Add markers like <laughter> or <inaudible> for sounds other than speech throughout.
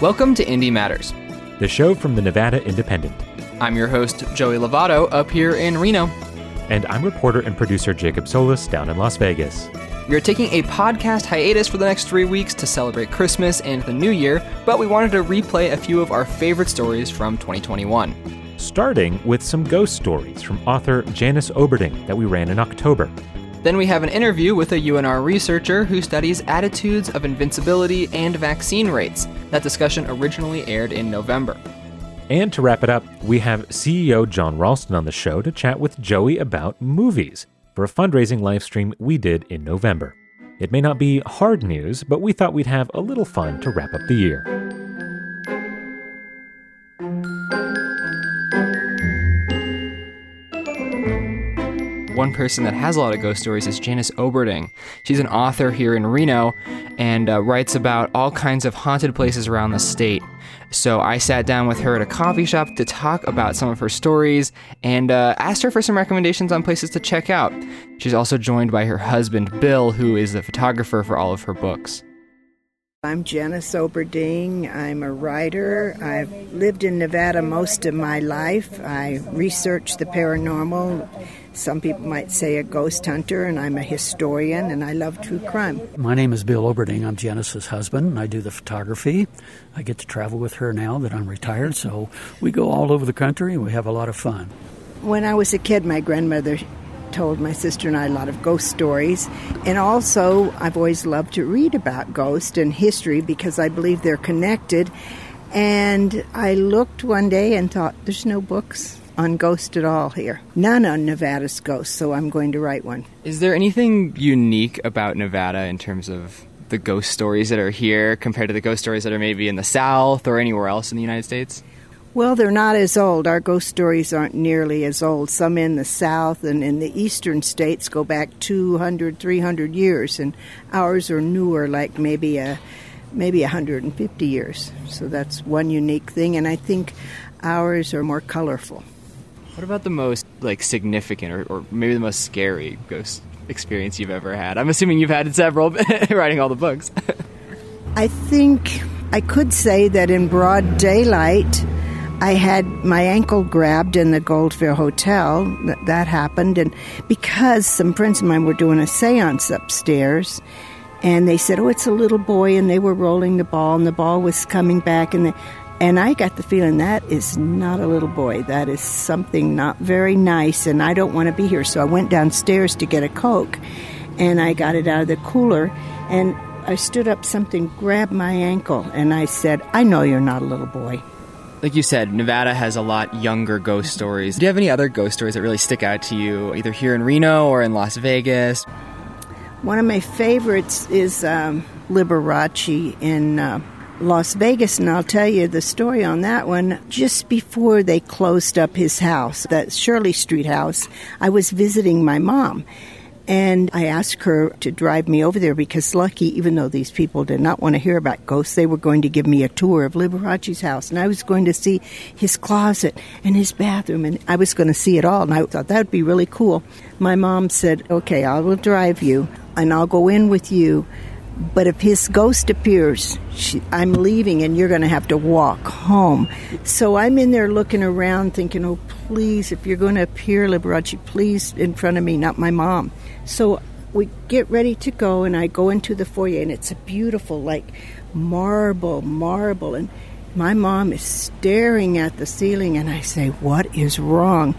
Welcome to Indie Matters. the show from the Nevada Independent. I'm your host, Joey Lovato, up here in Reno. And I'm reporter and producer Jacob Solis down in Las Vegas. We are taking a podcast hiatus for the next three weeks to celebrate Christmas and the New Year, but we wanted to replay a few of our favorite stories from 2021. Starting with some ghost stories from author Janice Oberding that we ran in October. Then we have an interview with a UNR researcher who studies attitudes of invincibility and vaccine rates. That discussion originally aired in November. And to wrap it up, we have CEO Jon Ralston on the show to chat with Joey about movies for a fundraising live stream we did in November. It may not be hard news, but we thought we'd have a little fun to wrap up the year. One person that has a lot of ghost stories is Janice Oberding. She's an author here in Reno and uh, writes about all kinds of haunted places around the state. So I sat down with her at a coffee shop to talk about some of her stories and uh, asked her for some recommendations on places to check out. She's also joined by her husband, Bill, who is the photographer for all of her books. I'm Janice Oberding. I'm a writer. I've lived in Nevada most of my life. I research the paranormal. Some people might say a ghost hunter, and I'm a historian, and I love true crime. My name is Bill Oberding. I'm Janice's husband, and I do the photography. I get to travel with her now that I'm retired, so we go all over the country and we have a lot of fun. When I was a kid, my grandmother told my sister and I a lot of ghost stories. And also, I've always loved to read about ghosts and history because I believe they're connected. And I looked one day and thought, there's no books on ghosts at all here. None on Nevada's ghosts, so I'm going to write one. Is there anything unique about Nevada in terms of the ghost stories that are here compared to the ghost stories that are maybe in the South or anywhere else in the United States? Well, they're not as old. Our ghost stories aren't nearly as old. Some in the south and in the eastern states go back 200, 300 years, and ours are newer, like maybe a maybe 150 years. So that's one unique thing, and I think ours are more colorful. What about the most like significant or, or maybe the most scary ghost experience you've ever had? I'm assuming you've had several <laughs> writing all the books. <laughs> I think I could say that in broad daylight, I had my ankle grabbed in the Goldfield Hotel. That, happened, and because some friends of mine were doing a seance upstairs, and they said, "Oh, it's a little boy," and they were rolling the ball, and the ball was coming back, and the, and I got the feeling that is not a little boy. That is something not very nice, and I don't want to be here. So I went downstairs to get a Coke, and I got it out of the cooler, and I stood up, something grabbed my ankle, and I said, I know you're not a little boy. like you said, Nevada has a lot younger ghost stories. Do you have any other ghost stories that really stick out to you, either here in Reno or in Las Vegas? One of my favorites is um, Liberace in uh, Las Vegas, and I'll tell you the story on that one. Just before they closed up his house, that Shirley Street house, I was visiting my mom. And I asked her to drive me over there because, lucky, even though these people did not want to hear about ghosts, they were going to give me a tour of Liberace's house. And I was going to see his closet and his bathroom, and I was going to see it all. And I thought that would be really cool. My mom said, Okay, I will drive you, and I'll go in with you. But if his ghost appears, she, I'm leaving and you're going to have to walk home. So I'm in there looking around thinking, oh, please, if you're going to appear, Liberace, please in front of me, not my mom. So we get ready to go, and I go into the foyer, and it's a beautiful, like marble, marble. And my mom is staring at the ceiling, and I say, What is wrong?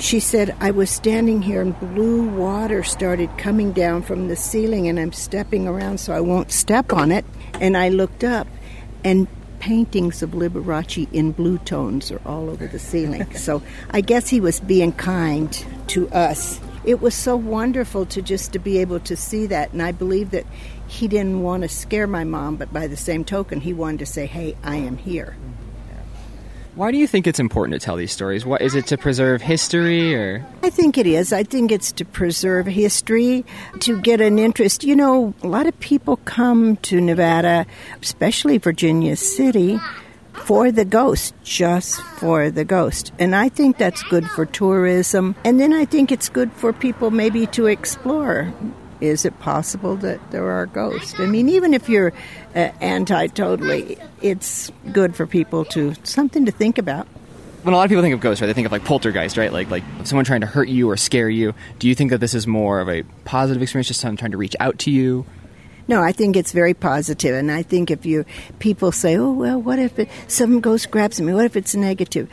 She said, I was standing here and blue water started coming down from the ceiling, and I'm stepping around so I won't step on it. And I looked up, and paintings of Liberace in blue tones are all over the ceiling. <laughs> so I guess he was being kind to us. It was so wonderful to just to be able to see that, and I believe that he didn't want to scare my mom, but by the same token, he wanted to say, "Hey, I am here." Why do you think it's important to tell these stories? What is it to preserve history or I think it is. I think it's to preserve history, to get an interest. You know, a lot of people come to Nevada, especially Virginia City, for the ghost, just for the ghost. And I think that's good for tourism. And then I think it's good for people maybe to explore. Is it possible that there are ghosts? I mean, even if you're uh, anti totally, it's good for people to something to think about. When a lot of people think of ghosts, right, they think of like poltergeist, right? Like like someone trying to hurt you or scare you. Do you think that this is more of a positive experience, just someone trying to reach out to you? No, I think it's very positive, and I think if you people say, "Oh well, what if it, some ghost grabs me? What if it's negative?"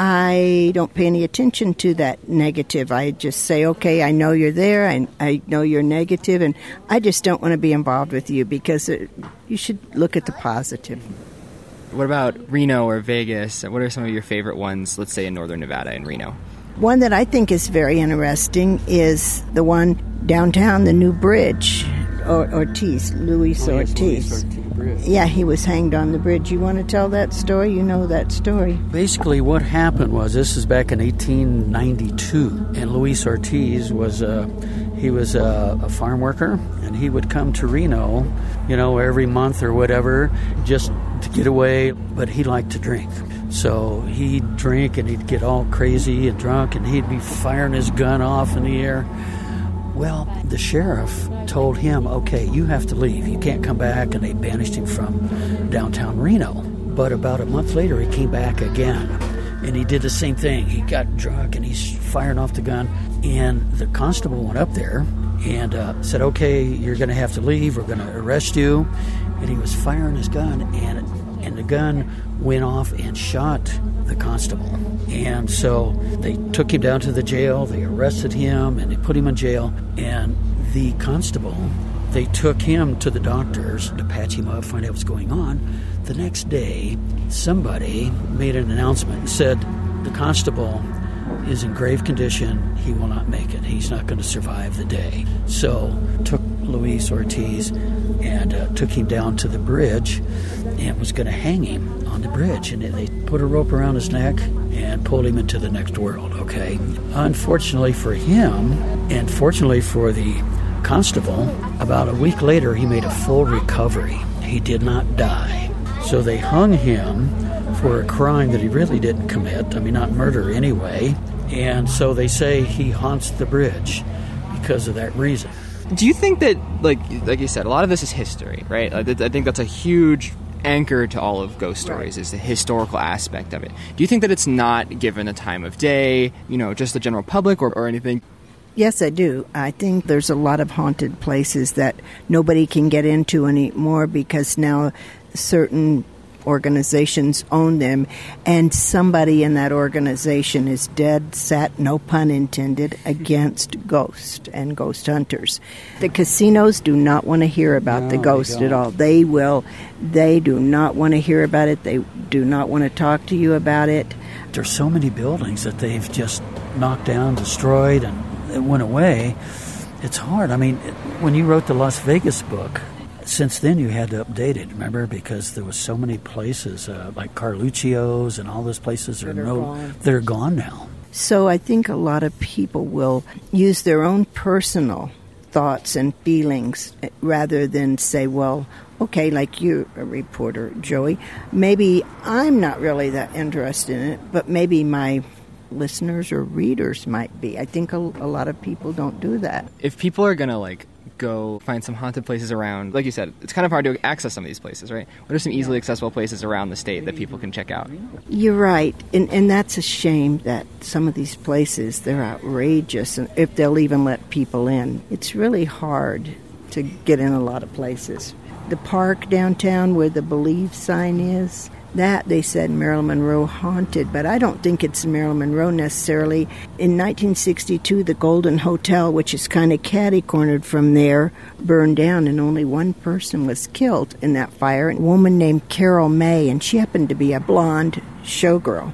I don't pay any attention to that negative. I just say, okay, I know you're there. I, I know you're negative, and I just don't want to be involved with you because it, you should look at the positive. What about Reno or Vegas? What are some of your favorite ones, let's say in northern Nevada and Reno? One that I think is very interesting is the one downtown, the new bridge. Or, Ortiz, Luis Oh, yes, Ortiz. Luis Ortiz Bridge. Yeah, he was hanged on the bridge. You want to tell that story? You know that story. Basically, what happened was this is back in 1892, and Luis Ortiz was a he was a, a farm worker, and he would come to Reno, you know, every month or whatever, just to get away. But he liked to drink, so he'd drink and he'd get all crazy and drunk, and he'd be firing his gun off in the air. Well, the sheriff told him, okay, you have to leave. You can't come back, and they banished him from downtown Reno. But about a month later, he came back again, and he did the same thing. He got drunk, and he's firing off the gun. And the constable went up there and uh, said, okay, you're going to have to leave. We're going to arrest you. And he was firing his gun, and and the gun went off and shot the constable. And so they took him down to the jail, they arrested him, and they put him in jail. And the constable, they took him to the doctors to patch him up, find out what's going on. The next day, somebody made an announcement and said, The constable is in grave condition. He will not make it. He's not going to survive the day. So took Luis Ortiz and uh, took him down to the bridge and was going to hang him on the bridge. And they put a rope around his neck and pulled him into the next world. Okay. Unfortunately for him, and fortunately for the constable, about a week later he made a full recovery. He did not die. So they hung him for a crime that he really didn't commit. I mean, not murder anyway. And so they say he haunts the bridge because of that reason. Do you think that, like, like you said, a lot of this is history, right? I, I think that's a huge anchor to all of ghost stories is the historical aspect of it. Do you think that it's not given the time of day, you know, just the general public or, or anything? Yes, I do. I think there's a lot of haunted places that nobody can get into anymore because now certain organizations own them, and somebody in that organization is dead set, no pun intended, against ghosts and ghost hunters. The casinos do not want to hear about No, the ghost at all. They will, they do not want to hear about it. They do not want to talk to you about it. There's so many buildings that they've just knocked down, destroyed, and it went away. It's hard. I mean, when you wrote the Las Vegas book, since then you had to update it, remember? Because there was so many places, uh, like Carluccio's and all those places are, That are no, gone. they're gone now. So I think a lot of people will use their own personal thoughts and feelings eh, rather than say, well, okay, like you, a reporter, Joey, maybe I'm not really that interested in it, but maybe my listeners or readers might be. I think a, a lot of people don't do that. If people are gonna like go find some haunted places around, like you said, it's kind of hard to access some of these places, right? What are some easily accessible places around the state that people can check out? You're right, and and that's a shame that some of these places they're outrageous, and if they'll even let people in, it's really hard to get in a lot of places. The park downtown where the Believe sign is, that they said Marilyn Monroe haunted, but I don't think it's Marilyn Monroe necessarily. In 1962, the Golden Hotel, which is kind of catty cornered from there, burned down, and only one person was killed in that fire. A woman named Carol May, and she happened to be a blonde showgirl.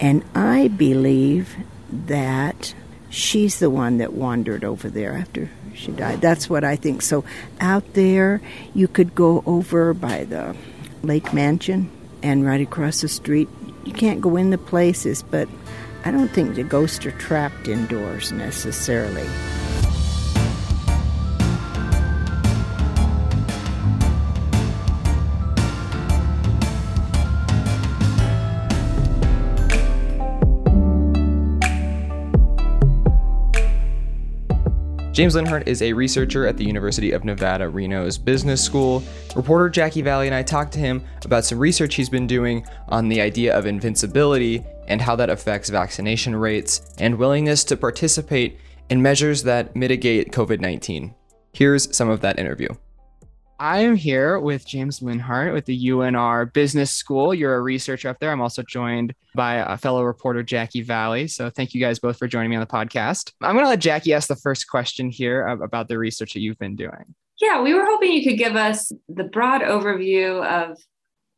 And I believe that she's the one that wandered over there after she died. That's what I think. So out there, you could go over by the Lake Mansion and right across the street. You can't go in the places, but I don't think the ghosts are trapped indoors necessarily. James Leonhardt is a researcher at the University of Nevada, Reno's Business School. Reporter Jackie Valley and I talked to him about some research he's been doing on the idea of invincibility and how that affects vaccination rates and willingness to participate in measures that mitigate COVID 19. Here's some of that interview. I am here with James Leonhardt with the UNR Business School. You're a researcher up there. I'm also joined by a fellow reporter, Jackie Valley. So thank you guys both for joining me on the podcast. I'm going to let Jackie ask the first question here about the research that you've been doing. Yeah, we were hoping you could give us the broad overview of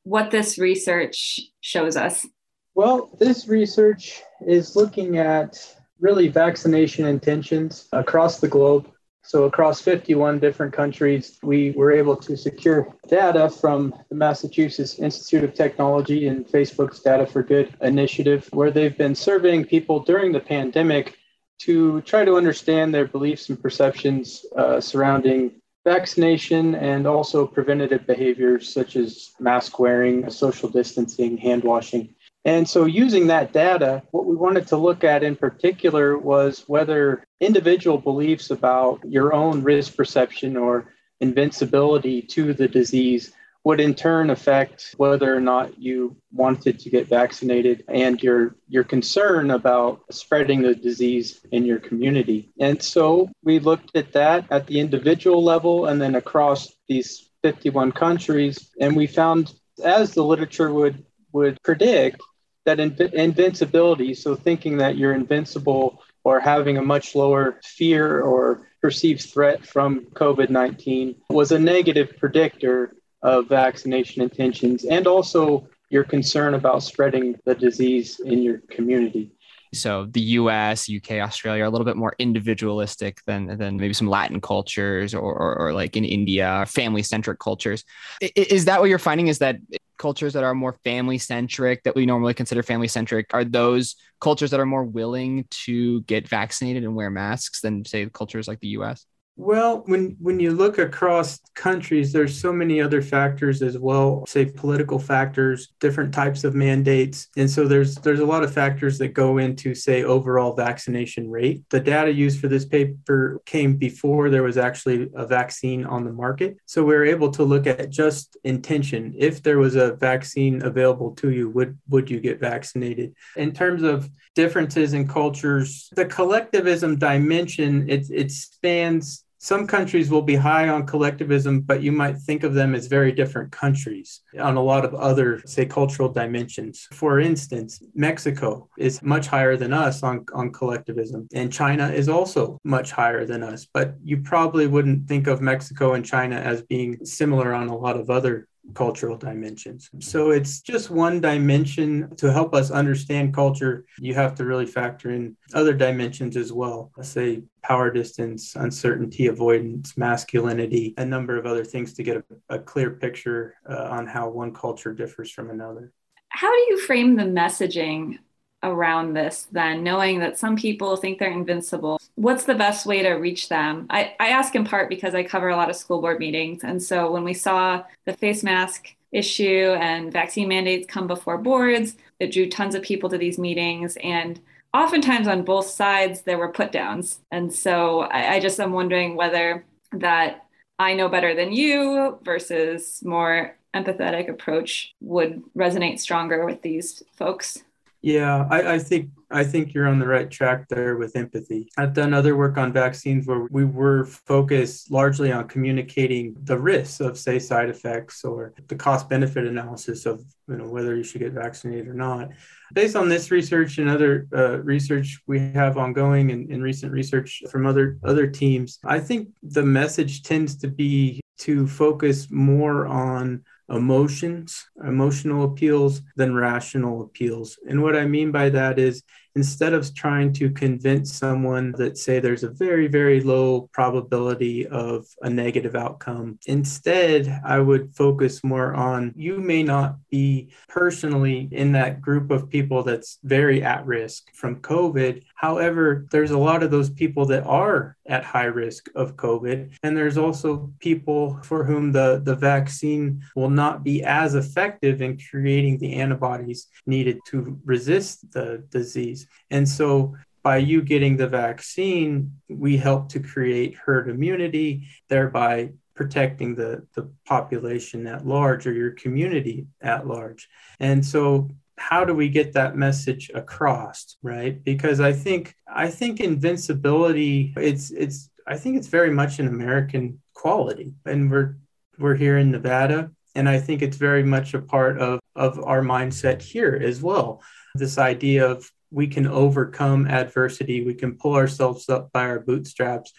what this research shows us. Well, this research is looking at really vaccination intentions across the globe so, across 51 different countries, we were able to secure data from the Massachusetts Institute of Technology and Facebook's Data for Good initiative, where they've been surveying people during the pandemic to try to understand their beliefs and perceptions uh, surrounding vaccination and also preventative behaviors such as mask wearing, social distancing, hand washing. And so, using that data, what we wanted to look at in particular was whether individual beliefs about your own risk perception or invincibility to the disease would in turn affect whether or not you wanted to get vaccinated and your your concern about spreading the disease in your community. And so we looked at that at the individual level and then across these 51 countries and we found as the literature would would predict that inv- invincibility, so thinking that you're invincible or having a much lower fear or perceived threat from COVID 19, was a negative predictor of vaccination intentions and also your concern about spreading the disease in your community. So the US, UK, Australia are a little bit more individualistic than than maybe some Latin cultures or, or, or like in India, family centric cultures. Is that what you're finding? Is that cultures that are more family centric that we normally consider family centric are those cultures that are more willing to get vaccinated and wear masks than say cultures like the US? Well, when when you look across countries, there's so many other factors as well, say political factors, different types of mandates. And so there's there's a lot of factors that go into say overall vaccination rate. The data used for this paper came before there was actually a vaccine on the market. So we were able to look at just intention. If there was a vaccine available to you, would would you get vaccinated? In terms of differences in cultures, the collectivism dimension, it, it spans some countries will be high on collectivism, but you might think of them as very different countries on a lot of other, say, cultural dimensions. For instance, Mexico is much higher than us on, on collectivism, and China is also much higher than us. But you probably wouldn't think of Mexico and China as being similar on a lot of other cultural dimensions. So it's just one dimension to help us understand culture. You have to really factor in other dimensions as well. Let's say power distance, uncertainty, avoidance, masculinity, a number of other things to get a, a clear picture uh, on how one culture differs from another. How do you frame the messaging around this then, knowing that some people think they're invincible? What's the best way to reach them? I, I ask in part because I cover a lot of school board meetings. And so when we saw the face mask issue and vaccine mandates come before boards, it drew tons of people to these meetings. And oftentimes on both sides, there were put downs. And so I, I just am wondering whether that I know better than you versus more empathetic approach would resonate stronger with these folks. Yeah, I, I, think I think you're on the right track there with empathy. I've done other work on vaccines where we were focused largely on communicating the risks of, say, side effects or the cost benefit analysis of you know whether you should get vaccinated or not. Based on this research and other uh, research we have ongoing and, and recent research from other other teams, I think the message tends to be to focus more on emotions, emotional appeals than rational appeals. And what I mean by that is instead of trying to convince someone that say there's a very very low probability of a negative outcome. Instead i would focus more on you may not be personally in that group of people that's very at risk from covid. However there's a lot of those people that are at high risk of covid. And there's also people for whom the the vaccine will not be as effective in creating the antibodies needed to resist the disease and so by you getting the vaccine, we help to create herd immunity, thereby protecting the, the population at large or your community at large. And so how do we get that message across right? Because i think i think invincibility it's it's i think it's very much an american quality. And we're we're here in nevada and i think it's very much a part of of our mindset here as well. This idea of we can overcome adversity we can pull ourselves up by our bootstraps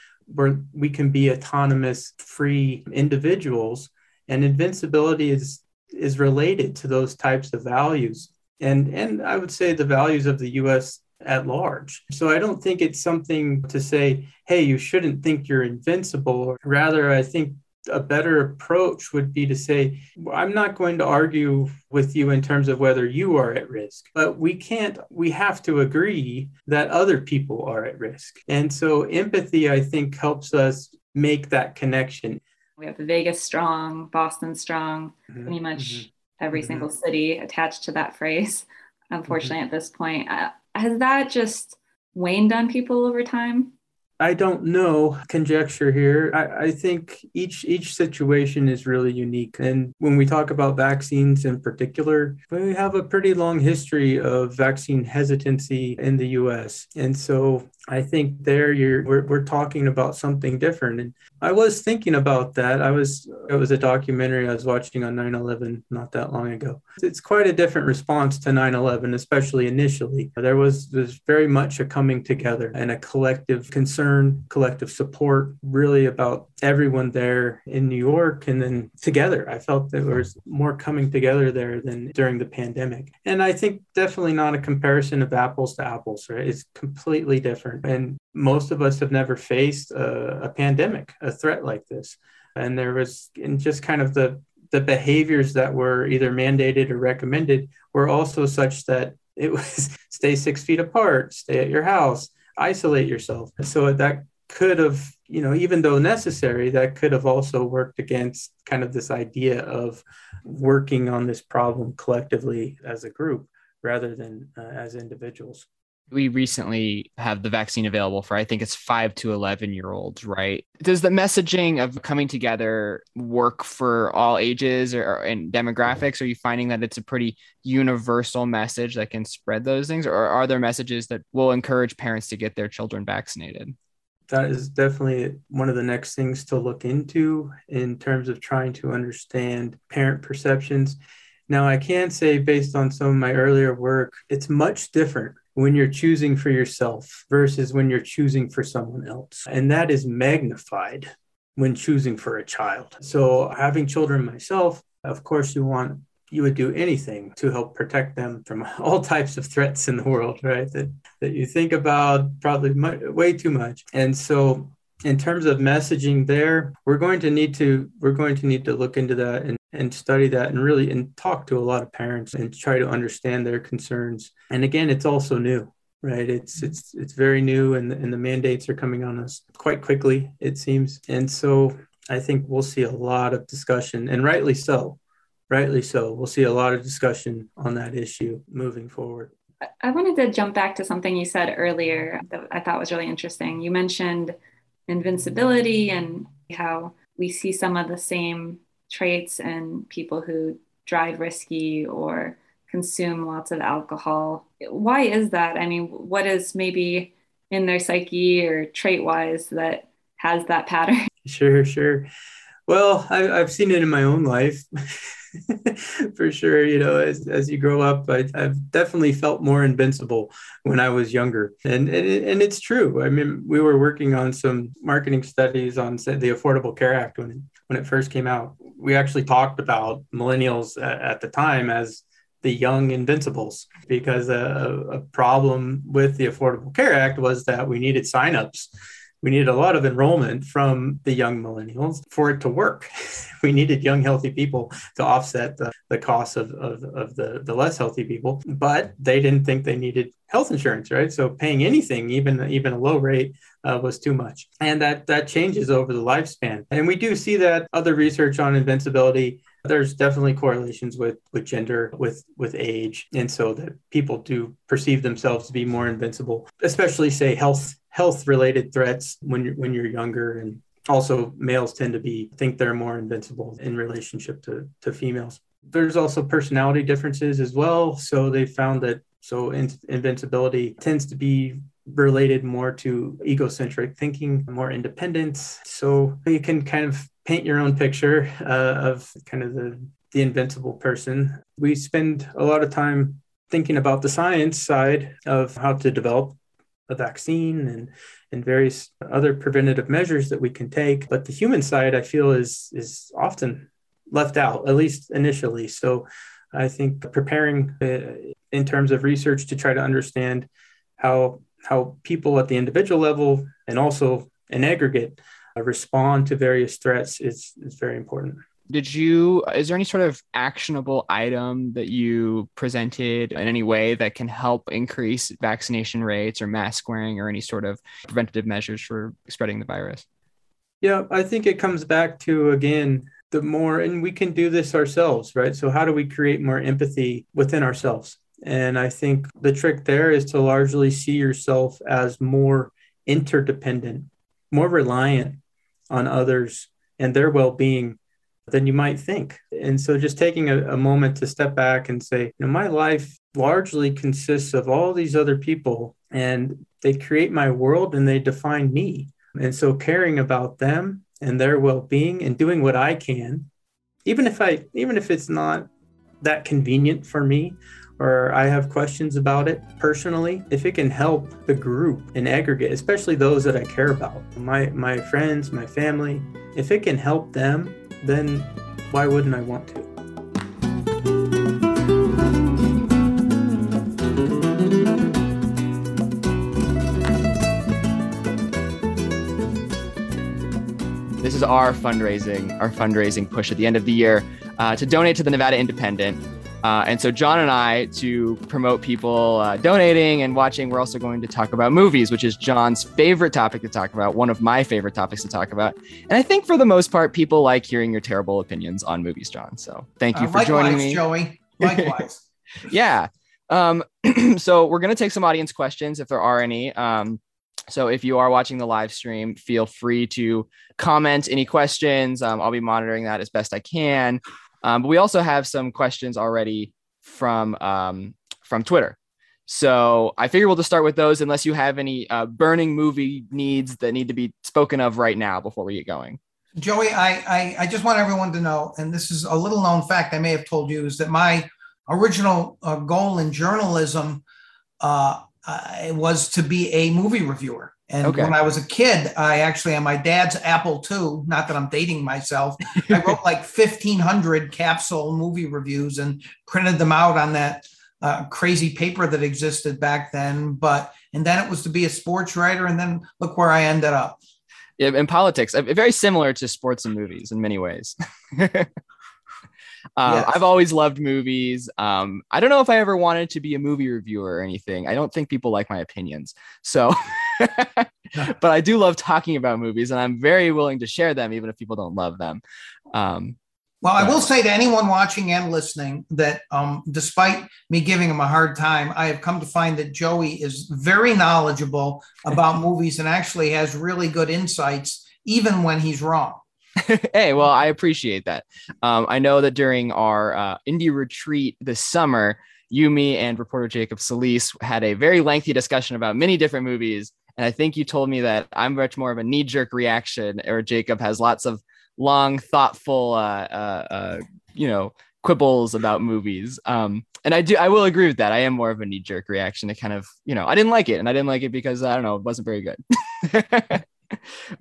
we can be autonomous free individuals and invincibility is is related to those types of values and and I would say the values of the U.S. at large. So I don't think it's something to say, hey, you shouldn't think you're invincible. Rather, I think a better approach would be to say, I'm not going to argue with you in terms of whether you are at risk, but we can't, we have to agree that other people are at risk. And so empathy, I think, helps us make that connection. We have Vegas strong, Boston strong, mm-hmm. pretty much mm-hmm every mm-hmm. single city attached to that phrase, <laughs> unfortunately, mm-hmm. at this point. Uh, has that just waned on people over time? I don't know conjecture here. I, I, think each each situation is really unique. And when we talk about vaccines in particular, we have a pretty long history of vaccine hesitancy in the US. And so I think there you're we're, we're talking about something different. And I was thinking about that. I was it was a documentary I was watching on 9/11 not that long ago. It's quite a different response to 9/11, especially initially. There was there's very much a coming together and a collective concern, collective support, really about everyone there in New York and then together. I felt there was more coming together there than during the pandemic. And I think definitely not a comparison of apples to apples, right? It's completely different. And most of us have never faced a, a pandemic, a threat like this. And there was in just kind of the the behaviors that were either mandated or recommended were also such that it <laughs> was stay six feet apart, stay at your house, isolate yourself. So that could have, you know, even though necessary, that could have also worked against kind of this idea of working on this problem collectively as a group rather than uh, as individuals we recently have the vaccine available for i think it's 5 to 11 year olds right? Does the messaging of coming together work for all ages or, and demographics? Are you finding that it's a pretty universal message that can spread those things or are there messages that will encourage parents to get their children vaccinated? That is definitely one of the next things to look into in terms of trying to understand parent perceptions. Now i can say based on some of my earlier work it's much different when you're choosing for yourself versus when you're choosing for someone else. And that is magnified when choosing for a child. So, having children myself, of course, you want you would do anything to help protect them from <laughs> all types of threats in the world, right? That that you think about probably much, way too much. And so in terms of messaging there, we're going to need to we're going to need to look into that and and study that and really and talk to a lot of parents and try to understand their concerns. And again, it's also new, right? It's mm-hmm. it's it's very new and and the mandates are coming on us quite quickly, it seems. And so I think we'll see a lot of discussion and rightly so. Rightly so. We'll see a lot of discussion on that issue moving forward. I wanted to jump back to something you said earlier that I thought was really interesting. You mentioned invincibility and how we see some of the same traits and people who drive risky or consume lots of alcohol. Why is that? I mean, what is maybe in their psyche or trait wise that has that pattern? <laughs> Sure, sure. Well, I, have seen it in my own life. <laughs> for sure. You know, as, as you grow up, I, have definitely felt more invincible when I was younger. And, and, and it's true. I mean, we were working on some marketing studies on the Affordable Care Act when when it first came out. We actually talked about millennials at, at the time as the young invincibles because a, a problem with the Affordable Care Act was that we needed signups we needed a lot of enrollment from the young millennials for it to work. <laughs> we needed young, healthy people to offset the, the costs of, of, of the, the less healthy people, but they didn't think they needed health insurance, right? So paying anything, even even a low rate, uh, was too much, and that that changes over the lifespan. And we do see that other research on invincibility there's definitely correlations with with gender with with age. And so that people do perceive themselves to be more invincible especially say health health related threats when you're when you're younger. And also males tend to be think they're more invincible in relationship to to females. There's also personality differences as well. So they found that so in, invincibility tends to be related more to egocentric thinking more independence. So you can kind of paint your own picture uh, of kind of the the invincible person we spend a lot of time thinking about the science side of how to develop a vaccine and and various other preventative measures that we can take. But the human side, I feel, is is often left out, at least initially. So I think preparing uh, in terms of research to try to understand how how people at the individual level and also in aggregate Uh, respond to various threats is is very important. Did you is there any sort of actionable item that you presented in any way that can help increase vaccination rates or mask wearing or any sort of preventative measures for spreading the virus? Yeah i think it comes back to again the more and we can do this ourselves right? So how do we create more empathy within ourselves? And i think the trick there is to largely see yourself as more interdependent more reliant on others and their well-being than you might think. And so just taking a, a, moment to step back and say, you know, my life largely consists of all these other people and they create my world and they define me. And so caring about them and their well-being and doing what I can, even if I even if it's not that convenient for me or I have questions about it personally, if it can help the group in aggregate, especially those that I care about, my my friends, my family, if it can help them then why wouldn't I want to? This is our fundraising, our fundraising push at the end of the year uh, to donate to the Nevada Independent. Uh, and so Jon and I, to promote people uh, donating and watching, we're also going to talk about movies, which is Jon's favorite topic to talk about, one of my favorite topics to talk about. And I think for the most part, people like hearing your terrible opinions on movies, Jon. So thank you uh, for likewise, joining me, Joey. <laughs> Likewise. yeah. Um, <clears throat> so we're going to take some audience questions if there are any. Um, so if you are watching the live stream, feel free to comment any questions. Um, I'll be monitoring that as best I can. Um, but we also have some questions already from um, from Twitter. So I figure we'll just start with those, unless you have any uh, burning movie needs that need to be spoken of right now before we get going. Joey, I, I, I just want everyone to know, and this is a little known fact I may have told you, is that my original uh, goal in journalism uh, was to be a movie reviewer. And okay. when I was a kid, I actually on my dad's Apple II, not that I'm dating myself, I <laughs> wrote like 1500 capsule movie reviews and printed them out on that uh, crazy paper that existed back then. But, and then it was to be a sports writer. And then look where I ended up. Yeah, in politics, very similar to sports and movies in many ways. <laughs> Um, yes. I've always loved movies. Um, I don't know if I ever wanted to be a movie reviewer or anything. I don't think people like my opinions. So, <laughs> but I do love talking about movies and I'm very willing to share them, even if people don't love them. Um, well, I will say to anyone watching and listening that um, despite me giving him a hard time, I have come to find that Joey is very knowledgeable about <laughs> movies and actually has really good insights, even when he's wrong. <laughs> hey, well, I appreciate that. Um, I know that during our uh, indie retreat this summer, you, me, and reporter Jacob Solis had a very lengthy discussion about many different movies. And I think you told me that I'm much more of a knee jerk reaction, or Jacob has lots of long, thoughtful, uh, uh, uh, you know, quibbles about movies. Um, and I do, I will agree with that. I am more of a knee jerk reaction to kind of, you know, I didn't like it, and I didn't like it because I don't know, it wasn't very good. <laughs>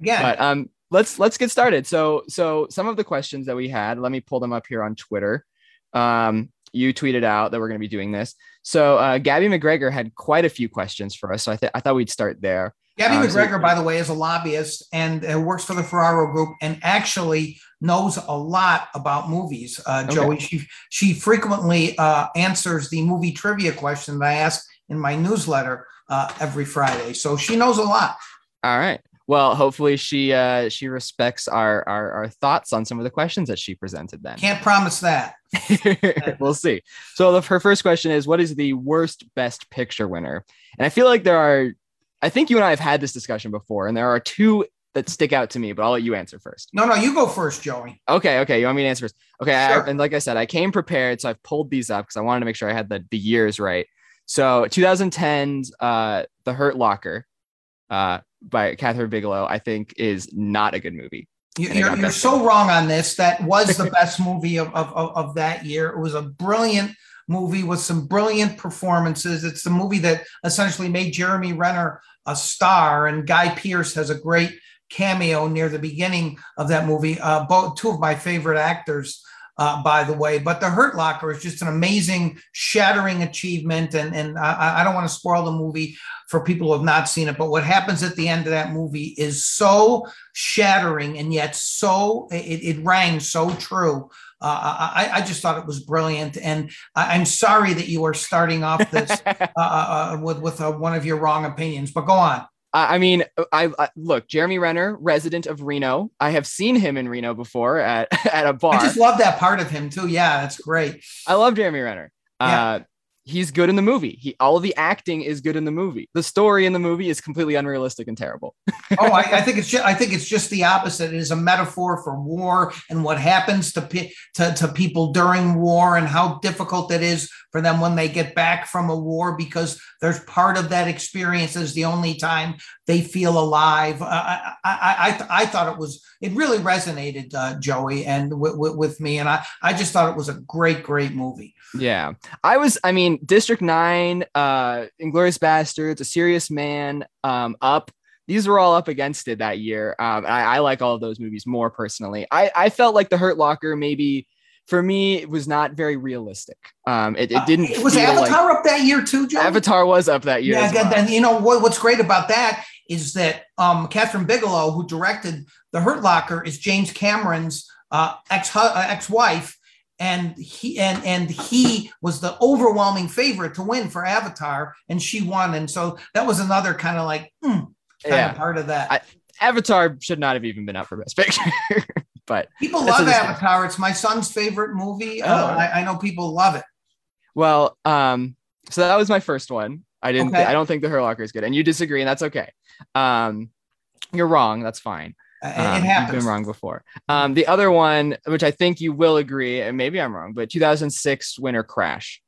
yeah. But um, let's let's get started. So so some of the questions that we had, let me pull them up here on Twitter. Um, you tweeted out that we're going to be doing this. So uh, Gabby McGregor had quite a few questions for us. So I, th- I thought we'd start there. Gabby uh, McGregor, so- by the way, is a lobbyist and uh, works for the Ferraro Group and actually knows a lot about movies. Uh, Joey, okay. she she frequently uh, answers the movie trivia question that I ask in my newsletter uh, every Friday. So she knows a lot. All right. Well, hopefully she uh, she respects our, our our thoughts on some of the questions that she presented. Then Can't promise that. <laughs> we'll see. So the, her first question is, what is the worst Best Picture winner? And I feel like there are. I think you and I have had this discussion before, and there are two that stick out to me. But I'll let you answer first. No, no, you go first, Joey. Okay, okay. You want me to answer first? Okay. I- and like I said, I came prepared, so I've pulled these up because I wanted to make sure I had the the years right. So 2010's uh, The Hurt Locker uh, by Kathryn Bigelow, I think, is not a good movie. You, you're, you're so wrong on this. That was the <laughs> best movie of, of, of, of that year. It was a brilliant movie with some brilliant performances. It's the movie that essentially made Jeremy Renner a star, and Guy Pearce has a great cameo near the beginning of that movie. Uh, both two of my favorite actors. Uh, by the way, but the Hurt Locker is just an amazing, shattering achievement, and and I, I don't want to spoil the movie for people who have not seen it. But what happens at the end of that movie is so shattering and yet so it, it rang so true. Uh, I, I just thought it was brilliant, and I, I'm sorry that you are starting off this <laughs> uh, uh, with with uh, one of your wrong opinions. But go on. I mean, I, I look Jeremy Renner, resident of Reno. I have seen him in Reno before at <laughs> at a bar. I just love that part of him too. Yeah, that's great. I love Jeremy Renner. Yeah. Uh, he's good in the movie. He all of the acting is good in the movie. The story in the movie is completely unrealistic and terrible. <laughs> oh, I, I think it's just, I think it's just the opposite. It is a metaphor for war and what happens to, pe- to to people during war and how difficult it is for them when they get back from a war because there's part of that experience is the only time they feel alive. I, I, I, th- I thought it was it really resonated, uh, Joey, and w- w- with me, and I I just thought it was a great great movie. Yeah, I was. I mean, District Nine, uh, Inglourious Basterds, A Serious Man, um, Up. These were all up against it that year. Um, I, I like all of those movies more personally. I, I felt like The Hurt Locker maybe for me it was not very realistic. Um, it, it didn't. Uh, was Avatar like, up that year too, Joey. Avatar was up that year. Yeah, well. and you know what, what's great about that is that um, Kathryn Bigelow, who directed The Hurt Locker, is James Cameron's uh, ex uh, ex wife, and he and and he was the overwhelming favorite to win for Avatar, and she won, and so that was another kind of like mm, Yeah. of part of that. I- Avatar should not have even been up for Best Picture, <laughs> but people love. Avatar. It's my son's favorite movie. Uh, Oh. I, I know people love it. Well, um, so that was my first one. I didn't. Okay. I don't think the Hurt Locker is good, and you disagree, and that's okay. Um, you're wrong. That's fine. Uh, Um, it You've happens. been wrong before. Um, the other one, which I think you will agree, and maybe I'm wrong, but 2006 Winter Crash.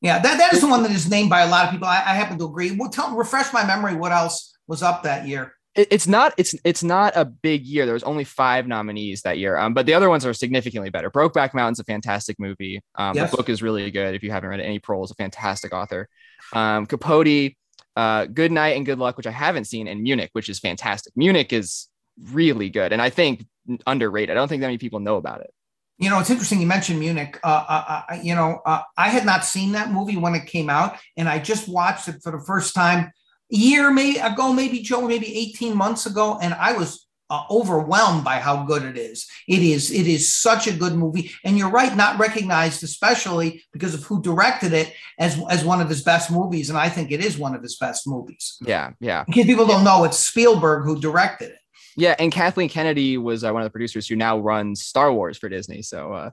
Yeah, that, that is the one that is named by a lot of people. I, I happen to agree. Well, tell, refresh my memory. What else was up that year? It- it's not. It's it's not a big year. There was only five nominees that year, um, but the other ones are significantly better. Brokeback Mountain's a fantastic movie. Um, Yes. The book is really good. If you haven't read it, Annie Proulx is a fantastic author. Um, Capote, uh, Good Night and Good Luck, which I haven't seen, and Munich, which is fantastic. Munich is really good, and I think underrated. I don't think that many people know about it. You know, it's interesting you mentioned Munich. Uh, uh, uh, you know, uh, I had not seen that movie when it came out, and I just watched it for the first time year maybe ago, maybe Joe, maybe 18 months ago, and I was uh, overwhelmed by how good it is. It is it is such a good movie, and you're right, not recognized, especially because of who directed it as as one of his best movies, and I think it is one of his best movies. Yeah, yeah. Because people don't know, it's Spielberg who directed it. Yeah, and Kathleen Kennedy was uh, one of the producers who now runs Star Wars for Disney. So, uh,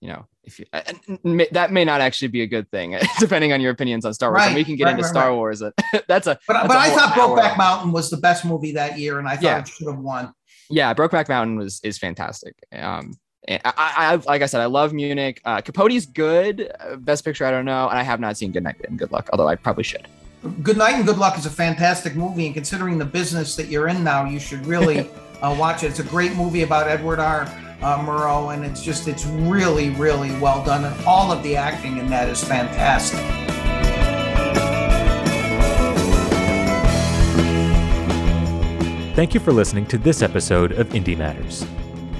you know, if you, that may not actually be a good thing, <laughs> depending on your opinions on Star Wars. and we can get right, into right, Star right. Wars. uh, <laughs> that's a But, that's but a I thought hour. Brokeback Mountain was the best movie that year, and I thought Yeah. it should have won. Yeah, Brokeback Mountain was is fantastic. Um, I, I, I like I said, I love Munich. Uh, Capote's good. Uh, Best Picture, I don't know, and I have not seen Good Night and Good Luck, although I probably should. Good Night and Good Luck is a fantastic movie, and considering the business that you're in now, you should really <laughs> uh, watch it. It's a great movie about Edward R. Uh, Murrow, and it's just it's really, really well done, and all of the acting in that is fantastic. Thank you for listening to this episode of Indie Matters.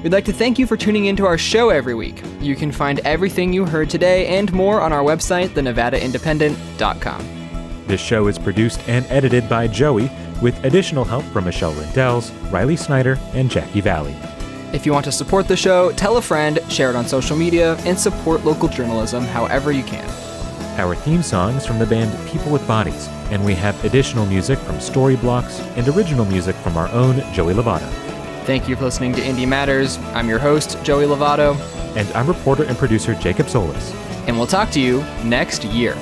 We'd like to thank you for tuning into our show every week. You can find everything you heard today and more on our website, thenevadaindependent.com. This show is produced and edited by Joey, with additional help from Michelle Rindels, Riley Snyder, and Jackie Valley. If you want to support the show, tell a friend, share it on social media, and support local journalism however you can. Our theme song is from the band People with Bodies, and we have additional music from Storyblocks and original music from our own Joey Lovato. Thank you for listening to Indie Matters. I'm your host, Joey Lovato. And I'm reporter and producer Jacob Solis. And we'll talk to you next year.